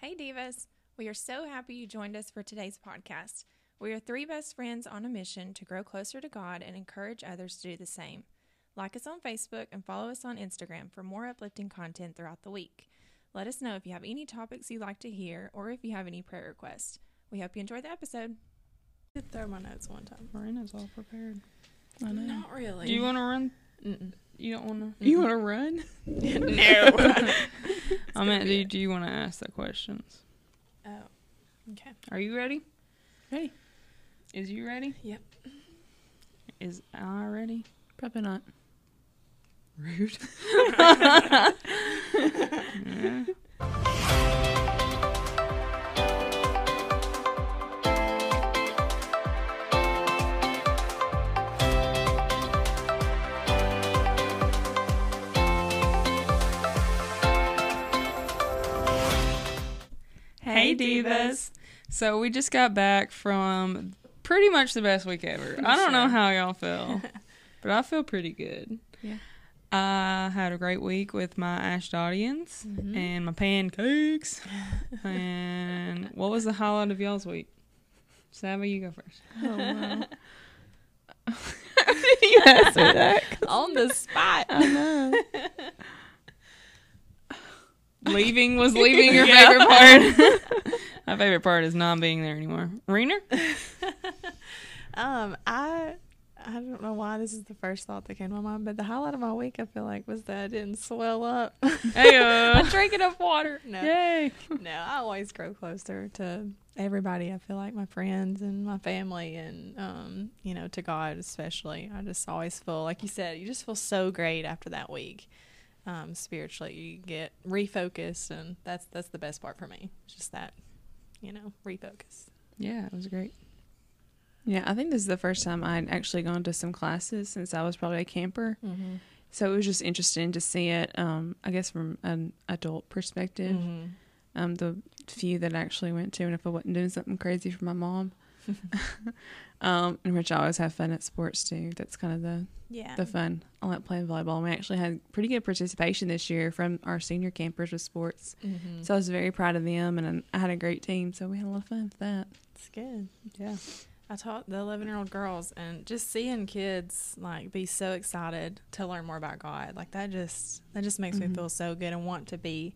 Hey, Divas. We are so happy you joined us for today's podcast. We are three best friends on a mission to grow closer to God and encourage others to do the same. Like us on Facebook and follow us on Instagram for more uplifting content throughout the week. Let us know if you have any topics you'd like to hear or if you have any prayer requests. We hope you enjoy the episode. I did throw my notes one time. Marina's all prepared. I know. Not really. Do you want to run? Mm-mm. You don't want to. You want to run? no. I meant, do, do you want to ask the questions? oh. Okay. Are you ready? Ready. Is you ready? Yep. Is I ready? Probably not. Rude. Yeah. Divas. So we just got back from pretty much the best week ever. I don't know how y'all feel, but I feel pretty good. Yeah. I had a great week with my Ashdodians Mhm. and my pancakes. and what was the highlight of y'all's week? Savvy, you go first. Oh wow. you asked me that. On the spot. I know. Leaving was leaving your favorite part. My favorite part is not being there anymore. Rena? um, I I don't know why this is the first thought that came to my mind, but the highlight of my week I feel like was that I didn't swell up. Heyo. I drank enough water. No. Yay. No, I always grow closer to everybody. I feel like my friends and my family and um, you know, to God especially. I just always feel like you said, you just feel so great after that week. Um, spiritually you get refocused and that's that's the best part for me. It's just that, you know, refocus. Yeah, it was great. Yeah, I think this is the first time I'd actually gone to some classes since I was probably a camper. Mm-hmm. So it was just interesting to see it, um, I guess, from an adult perspective. Mm-hmm. Um, the few that I actually went to, and if I wasn't doing something crazy for my mom, um, in which I always have fun at sports too. That's kind of the Yeah. the fun. I like playing volleyball. We actually had pretty good participation this year from our senior campers with sports. mm-hmm. So I was very proud of them, and I had a great team. So we had a lot of fun with that. It's good. Yeah. I taught the 11 year old girls, and just seeing kids like be so excited to learn more about God, like that just that just makes me Mhm. feel so good and want to be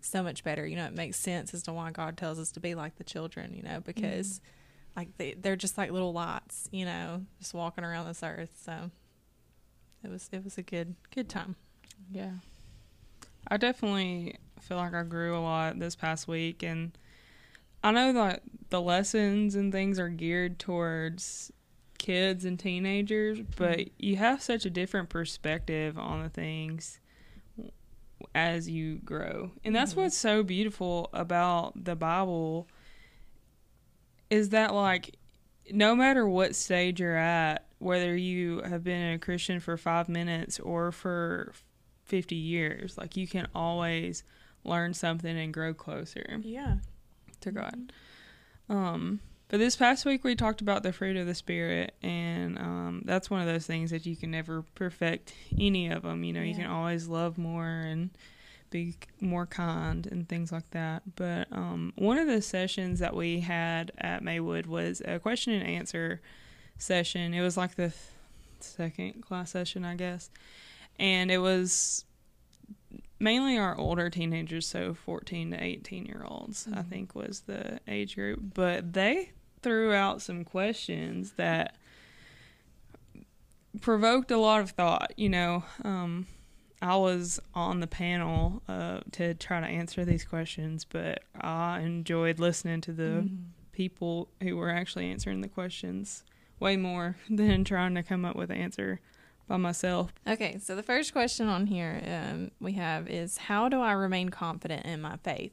so much better. You know, it makes sense as to why God tells us to be like the children. You know, because like they they're just like little lights. You know, just walking around this earth. So it was it was a good good time. Yeah. I definitely feel like I grew a lot this past week and I know that the lessons and things are geared towards kids and teenagers, but you have such a different perspective on the things as you grow. And that's Mhm. what's so beautiful about the Bible is that like no matter what stage you're at, whether you have been a Christian for 5 minutes or for 50 years, like you can always learn something and grow closer Yeah. to God. Um, but this past week we talked about the fruit of the spirit, and um, that's one of those things that you can never perfect any of them. You know, you can always love more and be more kind and things like that. But um, one of the sessions that we had at Maywood was a question and answer session. It was like the th- second class session, I guess, and it was mainly our older teenagers, so 14 to 18 year olds, I Mhm. think was the age group. But they threw out some questions that provoked a lot of thought. You know, um, I was on the panel uh, to try to answer these questions, but I enjoyed listening to the Mhm. people who were actually answering the questions way more than trying to come up with an answer by myself. Okay, so the first question on here um, we have is how do I remain confident in my faith?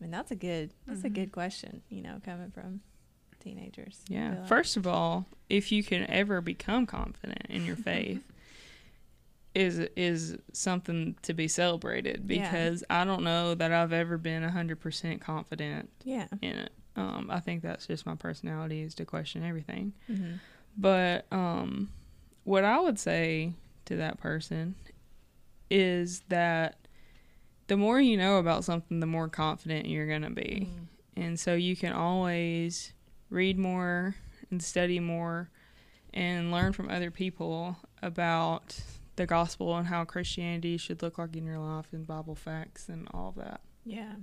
I mean, that's a good that's a Mhm. good question, you know, coming from teenagers. Yeah. like. First of all, if you can ever become confident in your faith, is is something to be celebrated Yeah. because I don't know that I've ever been hundred percent confident yeah. in it. Um, I think that's just my personality is to question everything. Mm-hmm. But um, what I would say to that person is that the more you know about something, the more confident you're going to be. Mm. And so you can always read more and study more and learn from other people about the gospel and how Christianity should look like in your life and Bible facts and all of that. Yeah.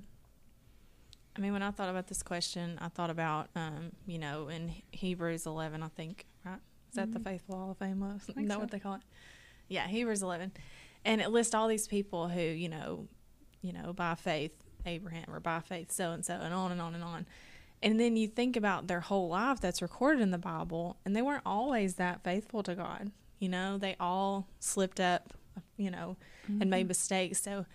I mean, when I thought about this question, I thought about, um, you know, in Hebrews 11, I think, right? Is that the Mhm. Faithful Hall of Fame list? Is that so. what they call it? Yeah, Hebrews 11. And it lists all these people who, you know, you know, by faith, Abraham, or by faith, so and so, and on and on and on. And then you think about their whole life that's recorded in the Bible, and they weren't always that faithful to God. You know, they all slipped up, you know, and made mistakes. So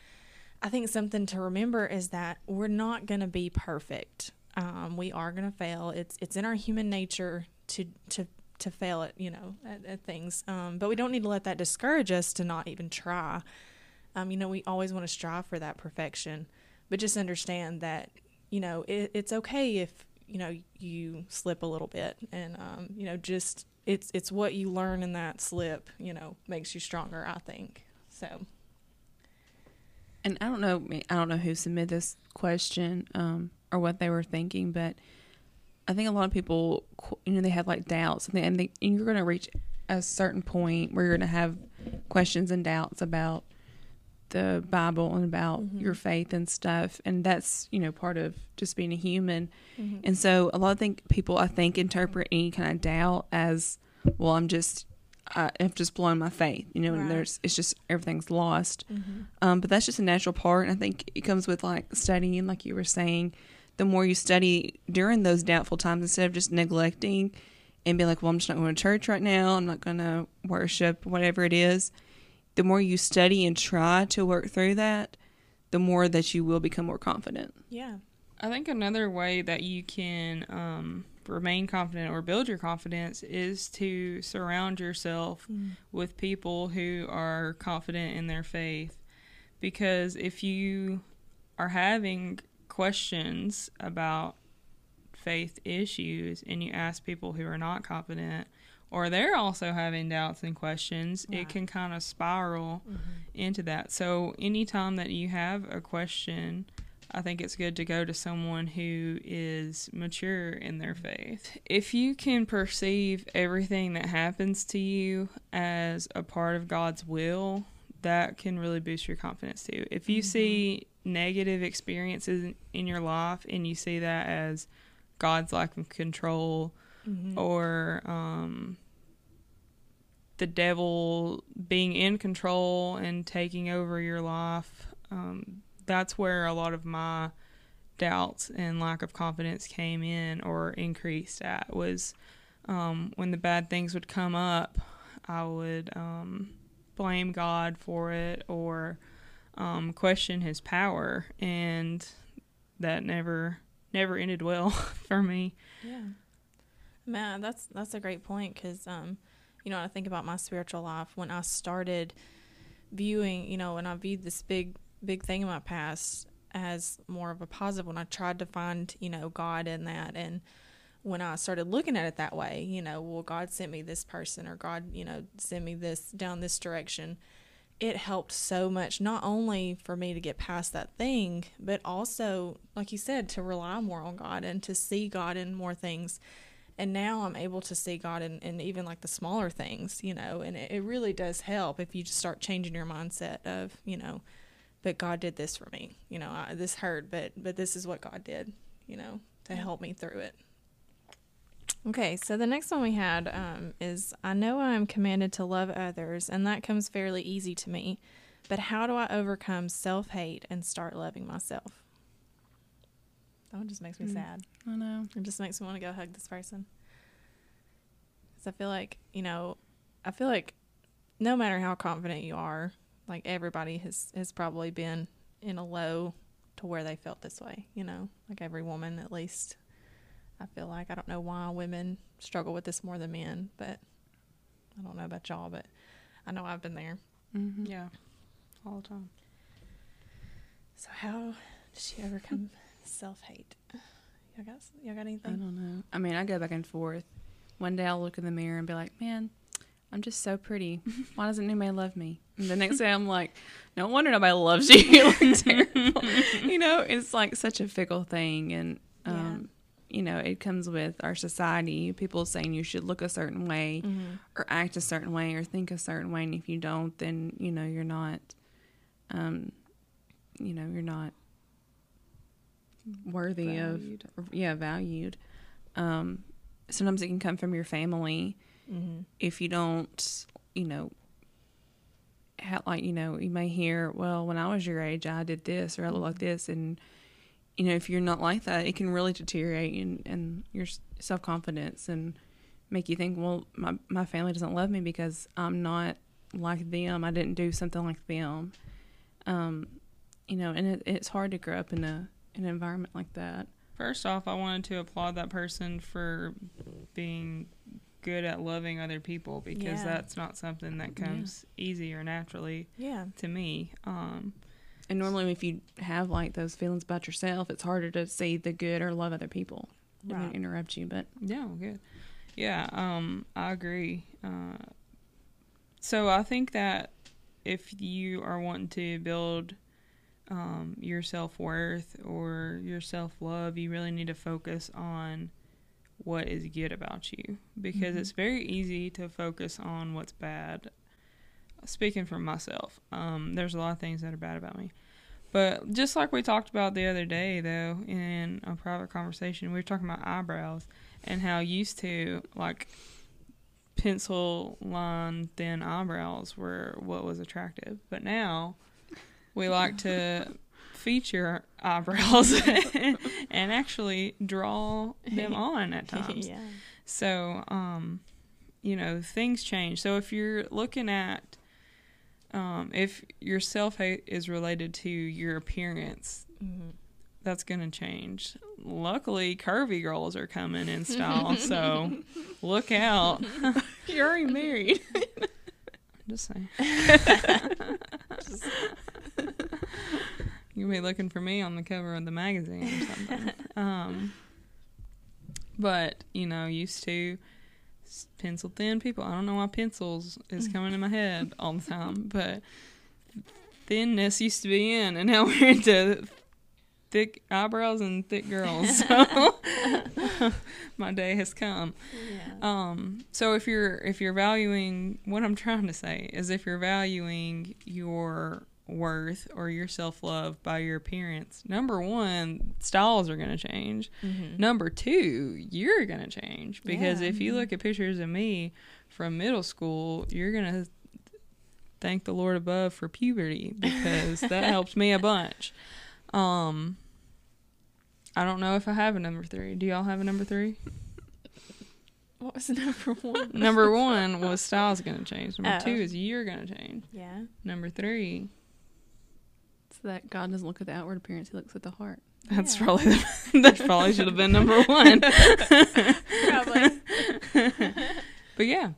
I think something to remember is that we're not going to be perfect. Um, we are going to fail. It's it's in our human nature to to to fail at you know at, at things. Um, but we don't need to let that discourage us to not even try. Um, you know, we always want to strive for that perfection, but just understand that you know it, it's okay if you know you slip a little bit, and um, you know just it's it's what you learn in that slip. You know, makes you stronger. I think so. and I don't know, I don't know who submitted this question um, or what they were thinking, but I think a lot of people, you know, they have like doubts, and, they, and, they, and you're going to reach a certain point where you're going to have questions and doubts about the Bible and about Mhm. your faith and stuff, and that's you know part of just being a human. Mhm. And so a lot of think people I think interpret any kind of doubt as, well, I'm just I, I've just blown my faith, you know, Right. and there's it's just everything's lost. Mhm. Um, but that's just a natural part. And I think it comes with like studying, like you were saying. The more you study during those doubtful times, instead of just neglecting and be like, well, I'm just not going to church right now. I'm not going to worship, whatever it is. The more you study and try to work through that, the more that you will become more confident. Yeah. I think another way that you can um, remain confident or build your confidence is to surround yourself with people who are confident in their faith. Because if you are having questions about faith issues and you ask people who are not confident, or they're also having doubts and questions, Right. it can kind of spiral Mhm. into that. So anytime that you have a question, I think it's good to go to someone who is mature in their faith. If you can perceive everything that happens to you as a part of God's will, that can really boost your confidence too. If you Mhm. see negative experiences in- your life and you see that as God's lack of control Mhm. or um, the devil being in control and taking over your life. Um, that's where a lot of my doubts and lack of confidence came in or increased at was um, when the bad things would come up, I would um, blame God for it or um, question His power, and that never never ended well for me. Yeah. Man, that's that's a great point because um, you know, I think about my spiritual life when I started viewing, you know, when I viewed this big big thing in my past as more of a positive when I tried to find, you know, God in that and when I started looking at it that way, you know, well God sent me this person or God, you know, sent me this down this direction. It helped so much not only for me to get past that thing, but also like you said to rely more on God and to see God in more things and now I'm able to see God in, in even like the smaller things, you know, and it, it really does help if you just start changing your mindset of, you know, but God did this for me, you know, I, this hurt, but but this is what God did, you know, to help me through it. Okay, so the next one we had um, is I know I am commanded to love others, and that comes fairly easy to me, but how do I overcome self hate and start loving myself? That one just makes me Mm. sad. I know. It just makes me want to go hug this person. Because I feel like, you know, I feel like no matter how confident you are, like everybody has, has probably been in a low to where they felt this way, you know, like every woman at least. I feel like I don't know why women struggle with this more than men, but I don't know about y'all, but I know I've been there. Mm-hmm. Yeah, all the time. So how did you overcome self hate? Y'all got y'all got anything? I don't know. I mean, I go back and forth. One day I'll look in the mirror and be like, man, I'm just so pretty. Why doesn't anybody love me? And the next day I'm like, no wonder nobody loves you. You look terrible. you know, it's like such a fickle thing. And, um, you know, it comes with our society. People saying you should look a certain way Mm-hmm. or act a certain way or think a certain way. And if you don't, then, you know, you're not, um, you know, you're not worthy Valued. of, yeah, valued. Um, sometimes it can come from your family Mm-hmm. if you don't, you know, ha- like you know, you may hear, well, when I was your age, I did this or I look like this, and you know, if you're not like that, it can really deteriorate and and your self confidence and make you think, well, my my family doesn't love me because I'm not like them. I didn't do something like them. Um, you know, and it, it's hard to grow up in a an environment like that. First off, I wanted to applaud that person for being good at loving other people because Yeah. that's not something that comes easy or naturally Yeah. to me. Um, And normally, if you have like those feelings about yourself, it's harder to see the good or love other people. Didn't Right. interrupt you, but Yeah, good. Yeah, um, I agree. Uh, so I think that if you are wanting to build um, your self worth or your self love, you really need to focus on what is good about you because Mhm. it's very easy to focus on what's bad. Speaking for myself, um, there's a lot of things that are bad about me. But just like we talked about the other day, though, in a private conversation, we were talking about eyebrows and how used to like pencil line thin eyebrows were what was attractive. But now we like to feature eyebrows and actually draw them on at times. yeah. So, um, you know, things change. So if you're looking at, um, if your self hate is related to your appearance, Mm-hmm. that's going to change. Luckily, curvy girls are coming in style, so look out. you're already married. Just saying. You'll be looking for me on the cover of the magazine or something. um, but you know, used to pencil thin people. I don't know why pencils is coming in my head all the time, but thinness used to be in, and now we're into thick eyebrows and thick girls. So my day has come. Yeah. Um, so if you're if you're valuing what I'm trying to say is if you're valuing your worth or your self love by your appearance, number one, styles are gonna change. Mm-hmm. Number two, you're gonna change because Yeah. if you look at pictures of me from middle school, you're gonna thank the Lord above for puberty because that helped me a bunch. Um, I don't know if I have a number three. Do y'all have a number three? What was number one? Number one was style's gonna change. Number Oh. two is you're gonna change. Yeah. Number three, that God doesn't look at the outward appearance; He looks at the heart. that's Yeah. probably the, that probably should have been number one. Probably. But yeah,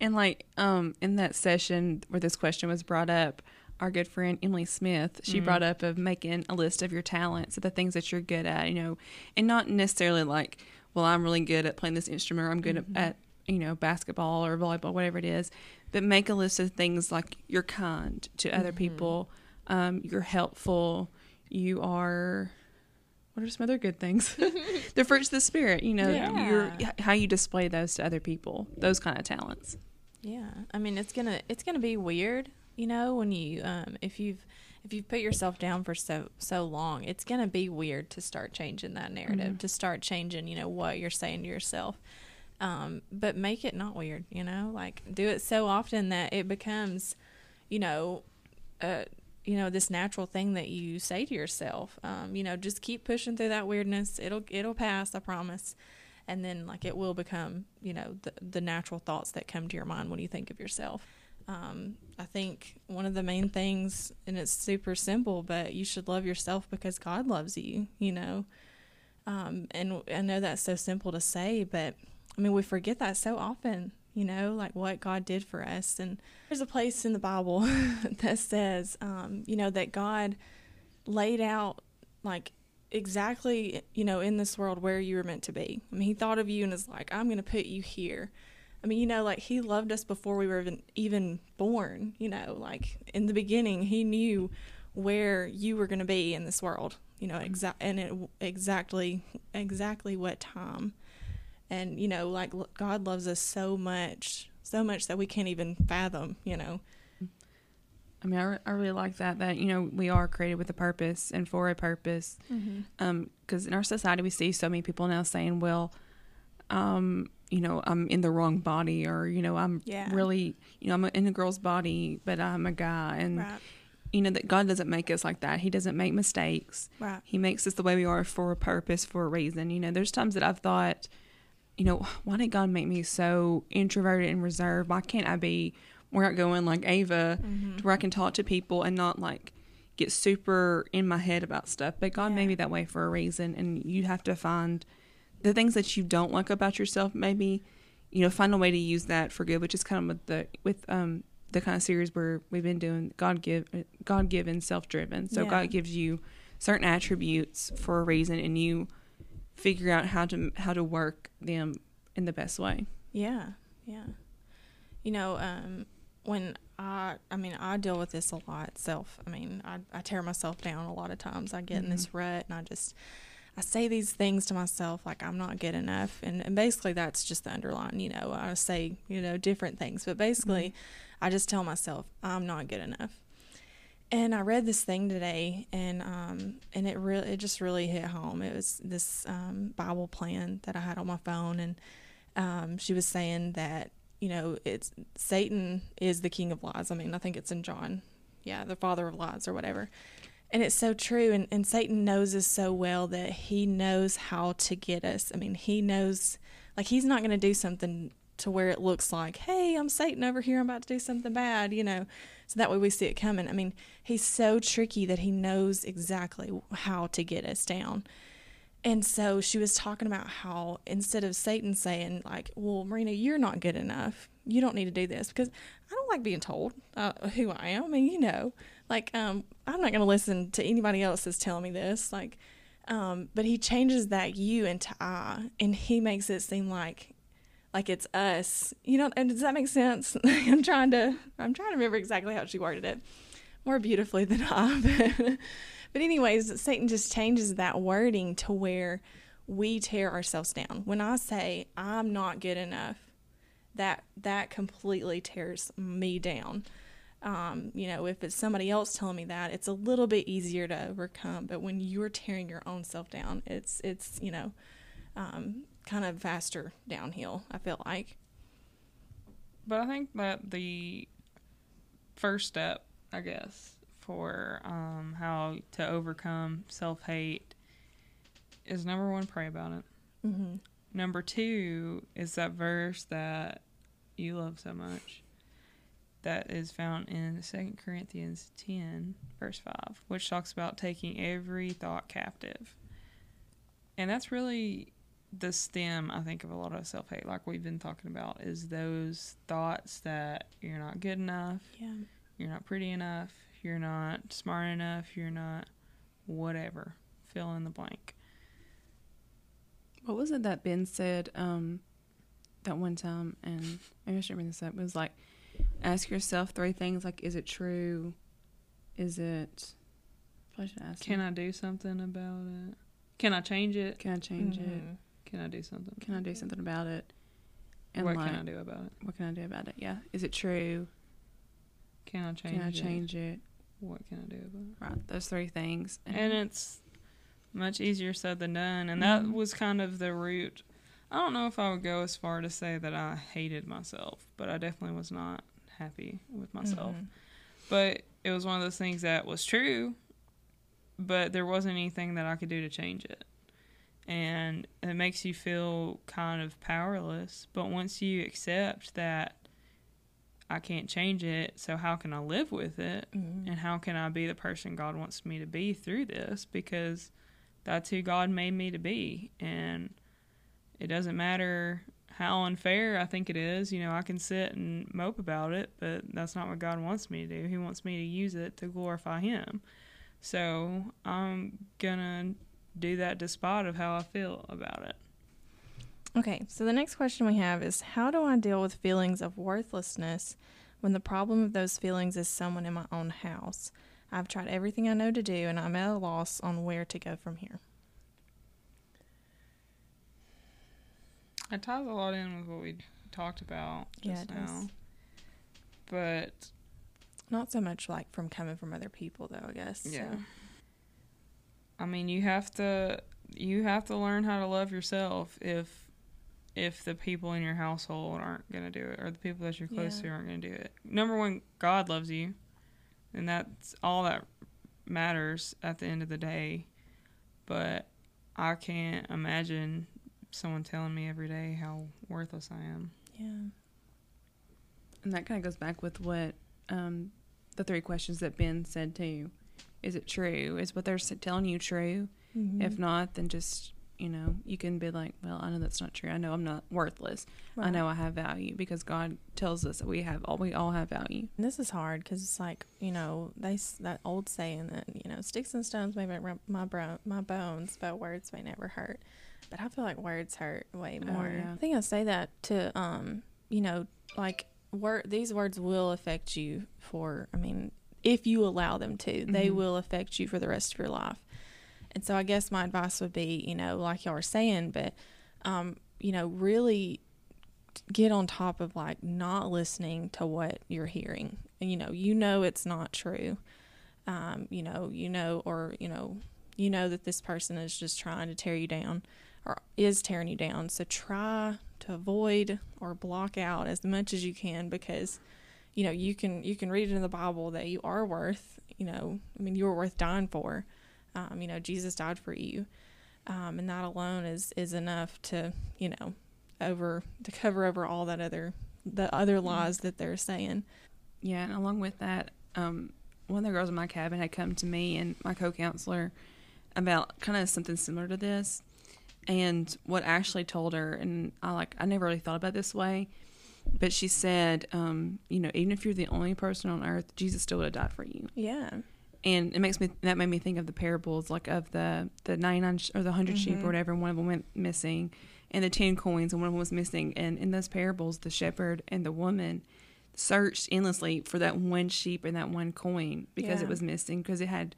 And like um in that session where this question was brought up, our good friend Emily Smith, she Mhm. brought up of making a list of your talents, of the things that you're good at, you know, and not necessarily like, well, I'm really good at playing this instrument or I'm good Mhm. at, you know, basketball or volleyball, whatever it is. But make a list of things like you're kind to other Mhm. people, um, you're helpful, you are what are some other good things? the fruits of the spirit, you know, Yeah. your how you display those to other people, those kind of talents. Yeah, I mean it's gonna it's gonna be weird, you know, when you um if you've if you've put yourself down for so so long, it's gonna be weird to start changing that narrative, Mhm. to start changing, you know, what you're saying to yourself. Um, but make it not weird, you know, like do it so often that it becomes, you know, uh, you know, this natural thing that you say to yourself. Um, you know, just keep pushing through that weirdness. It'll it'll pass, I promise and then like it will become you know the, the natural thoughts that come to your mind when you think of yourself um, i think one of the main things and it's super simple but you should love yourself because god loves you you know um, and i know that's so simple to say but i mean we forget that so often you know like what god did for us and there's a place in the bible that says um, you know that god laid out like exactly you know in this world where you were meant to be i mean he thought of you and is like i'm going to put you here I mean, you know, like he loved us before we were even even born. You know, like in the beginning, he knew where you were going to be in this world. You know, exact and it, exactly exactly what time. And you know, like God loves us so much, so much that we can't even fathom. You know. I mean, I, re- I really like that. That you know, we are created with a purpose and for a purpose. Mm-hmm. Um, because in our society, we see so many people now saying, "Well, um, you know, I'm in the wrong body," or you know, I'm Yeah. really, you know, I'm in a girl's body, but I'm a guy, and Right. you know that God doesn't make us like that. He doesn't make mistakes. Right. He makes us the way we are for a purpose, for a reason. You know, there's times that I've thought, you know, why did God make me so introverted and reserved? Why can't I be more outgoing like Ava, Mm-hmm. to where I can talk to people and not like get super in my head about stuff? But God Yeah. made me that way for a reason, and you have to find the things that you don't like about yourself. Maybe, you know, find a way to use that for good, which is kind of with the with um the kind of series where we've been doing God give God given, self driven. So Yeah. God gives you certain attributes for a reason, and you figure out how to how to work them in the best way. Yeah, yeah. You know, um, when I, I mean, I deal with this a lot. Self, I mean, I, I tear myself down a lot of times. I get in this rut, and I just, I say these things to myself like I'm not good enough, and and basically that's just the underline. You know, I say you know different things, but basically, I just tell myself I'm not good enough. And I read this thing today, and um, and it really, it just really hit home. It was this um, Bible plan that I had on my phone, and um, she was saying that you know it's Satan is the king of lies. I mean, I think it's in John, yeah, the father of lies or whatever. And it's so true. And, and Satan knows us so well that he knows how to get us. I mean, he knows, like, he's not going to do something to where it looks like, hey, I'm Satan over here. I'm about to do something bad, you know. So that way we see it coming. I mean, he's so tricky that he knows exactly how to get us down. And so she was talking about how instead of Satan saying, like, well, Marina, you're not good enough. You don't need to do this because I don't like being told uh, who I am. I mean, you know, like, um, I'm not going to listen to anybody else that's telling me this. Like, um, but he changes that you into I and he makes it seem like like it's us. You know, and does that make sense? I'm trying to I'm trying to remember exactly how she worded it more beautifully than I. But, but anyways, Satan just changes that wording to where we tear ourselves down. When I say I'm not good enough, that that completely tears me down. Um, you know, if it's somebody else telling me that, it's a little bit easier to overcome. But when you're tearing your own self down, it's it's you know, um, kind of faster downhill. I feel like. But I think that the first step, I guess, for um, how to overcome self hate is number one, pray about it. Mm-hmm. Number two is that verse that you love so much that is found in 2 Corinthians 10, verse 5, which talks about taking every thought captive. And that's really the stem, I think, of a lot of self hate, like we've been talking about, is those thoughts that you're not good enough, Yeah. you're not pretty enough, you're not smart enough, you're not whatever. Fill in the blank. What was it that Ben said um, that one time? And maybe I should bring this up. It was like, ask yourself three things like, is it true? Is it. Probably should ask. Can him. I do something about it? Can I change it? Can I change it? Can I do something? Can I do something about it? And what like, can I do about it? What can I do about it? Yeah. Is it true? Can I change can I it? change it? What can I do about it? Right. Those three things. And it's much easier said than done. And that Mhm. was kind of the root. I don't know if I would go as far to say that I hated myself, but I definitely was not happy with myself. Mhm. But it was one of those things that was true, but there wasn't anything that I could do to change it. And it makes you feel kind of powerless. But once you accept that I can't change it, so how can I live with it? Mhm. And how can I be the person God wants me to be through this? Because that's who God made me to be. And it doesn't matter how unfair I think it is. You know, I can sit and mope about it, but that's not what God wants me to do. He wants me to use it to glorify Him. So I'm going to do that despite of how I feel about it. Okay, so the next question we have is How do I deal with feelings of worthlessness when the problem of those feelings is someone in my own house? I've tried everything I know to do and I'm at a loss on where to go from here. It ties a lot in with what we talked about Yeah, just it now. does. But Not so much like from coming from other people, though, I guess. yeah. So, I mean, you have to you have to learn how to love yourself if if the people in your household aren't going to do it or the people that you're close Yeah. to aren't going to do it. Number one, God loves you. And that's all that matters at the end of the day. But I can't imagine someone telling me every day how worthless I am. yeah. And that kind of goes back with what um, the three questions that Ben said too. Is it true? Is what they're telling you true? Mm-hmm. If not, then just you know you can be like, well, I know that's not true. I know I'm not worthless. I know I have value because God tells us that we have all we all have value. And this is hard because it's like you know they that old saying that you know sticks and stones may break my bro- my bones, but words may never hurt. But I feel like words hurt way Oh, more. yeah. I think I say that to um you know like word these words will affect you for I mean if you allow them to they Mhm. will affect you for the rest of your life. And so I guess my advice would be you know like y'all were saying, but um you know really get on top of like not listening to what you're hearing. And, you know, you know it's not true. Um, you know, you know, or you know, you know that this person is just trying to tear you down, or is tearing you down. So try to avoid or block out as much as you can because, you know, you can you can read in the Bible that you are worth. You know, I mean, you are worth dying for. Um, you know, Jesus died for you, um, and that alone is is enough to you know over to cover over all that other the other lies that they're saying. Yeah, and along with that, um, one of the girls in my cabin had come to me and my co-counselor about kind of something similar to this, and what Ashley told her, and I like I never really thought about it this way, but she said, um, you know, even if you're the only person on earth, Jesus still would have died for you, Yeah. and it makes me that made me think of the parables like of the the ninety nine or the 100 sheep Mhm. or whatever, and one of them went missing, and the ten coins and one of them was missing, and in those parables, the shepherd and the woman searched endlessly for that one sheep and that one coin because Yeah. it was missing because it had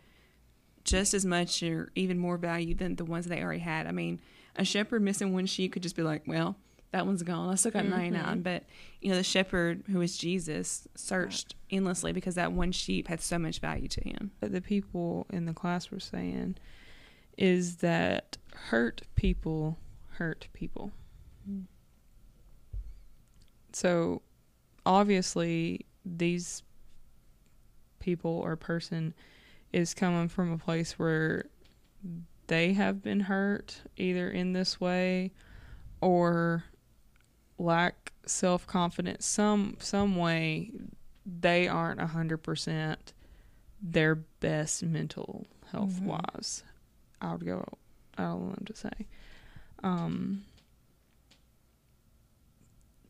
just as much or even more value than the ones they already had. I mean, a shepherd missing one sheep could just be like, well, that one's gone. I still got 99. Mhm. But, you know, the shepherd who is Jesus searched endlessly because that one sheep had so much value to him. But the people in the class were saying is that hurt people hurt people. So obviously these people or person is coming from a place where they have been hurt either in this way or lack self-confidence some some way they aren't a 100% their best mental health wise. I would go out on them to say. Um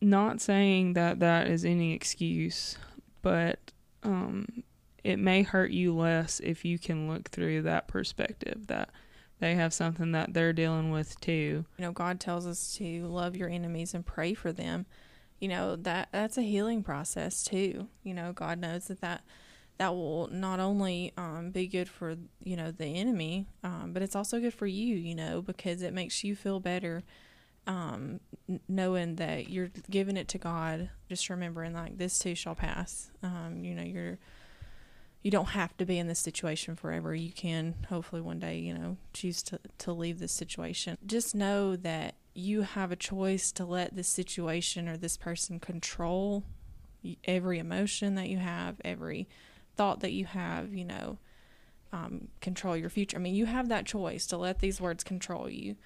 not saying that that is any excuse but um it may hurt you less if you can look through that perspective that they have something that they're dealing with too You know, God tells us to love your enemies and pray for them. You know, that that's a healing process too. You know, God knows that that that will not only um, be good for you know the enemy, um, but it's also good for you. You know, because it makes you feel better, um, knowing that you're giving it to God. Just remembering like this too shall pass. Um, you know, you're you don't have to be in this situation forever. You can hopefully one day, you know, choose to, to leave this situation. Just know that you have a choice to let this situation or this person control every emotion that you have, every thought that you have, you know, um, control your future. I mean, you have that choice to let these words control you,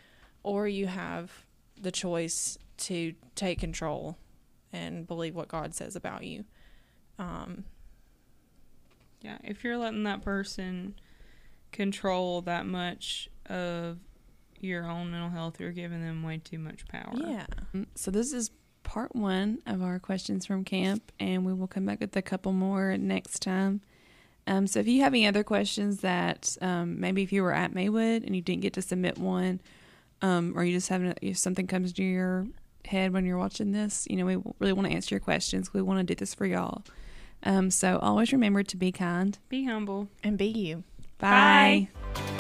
or you have the choice to take control and believe what God says about you. Um, yeah, if you're letting that person control that much of your own mental health, you're giving them way too much power. Yeah. Mm, so this is part one of our questions from camp, and we will come back with a couple more next time. Um, so if you have any other questions that um, maybe if you were at Maywood and you didn't get to submit one, um, or you just have if something comes to your head when you're watching this, you know, we really want to answer your questions. We want to do this for y'all. Um, so always remember to be kind, be humble, and be you. Bye. Bye.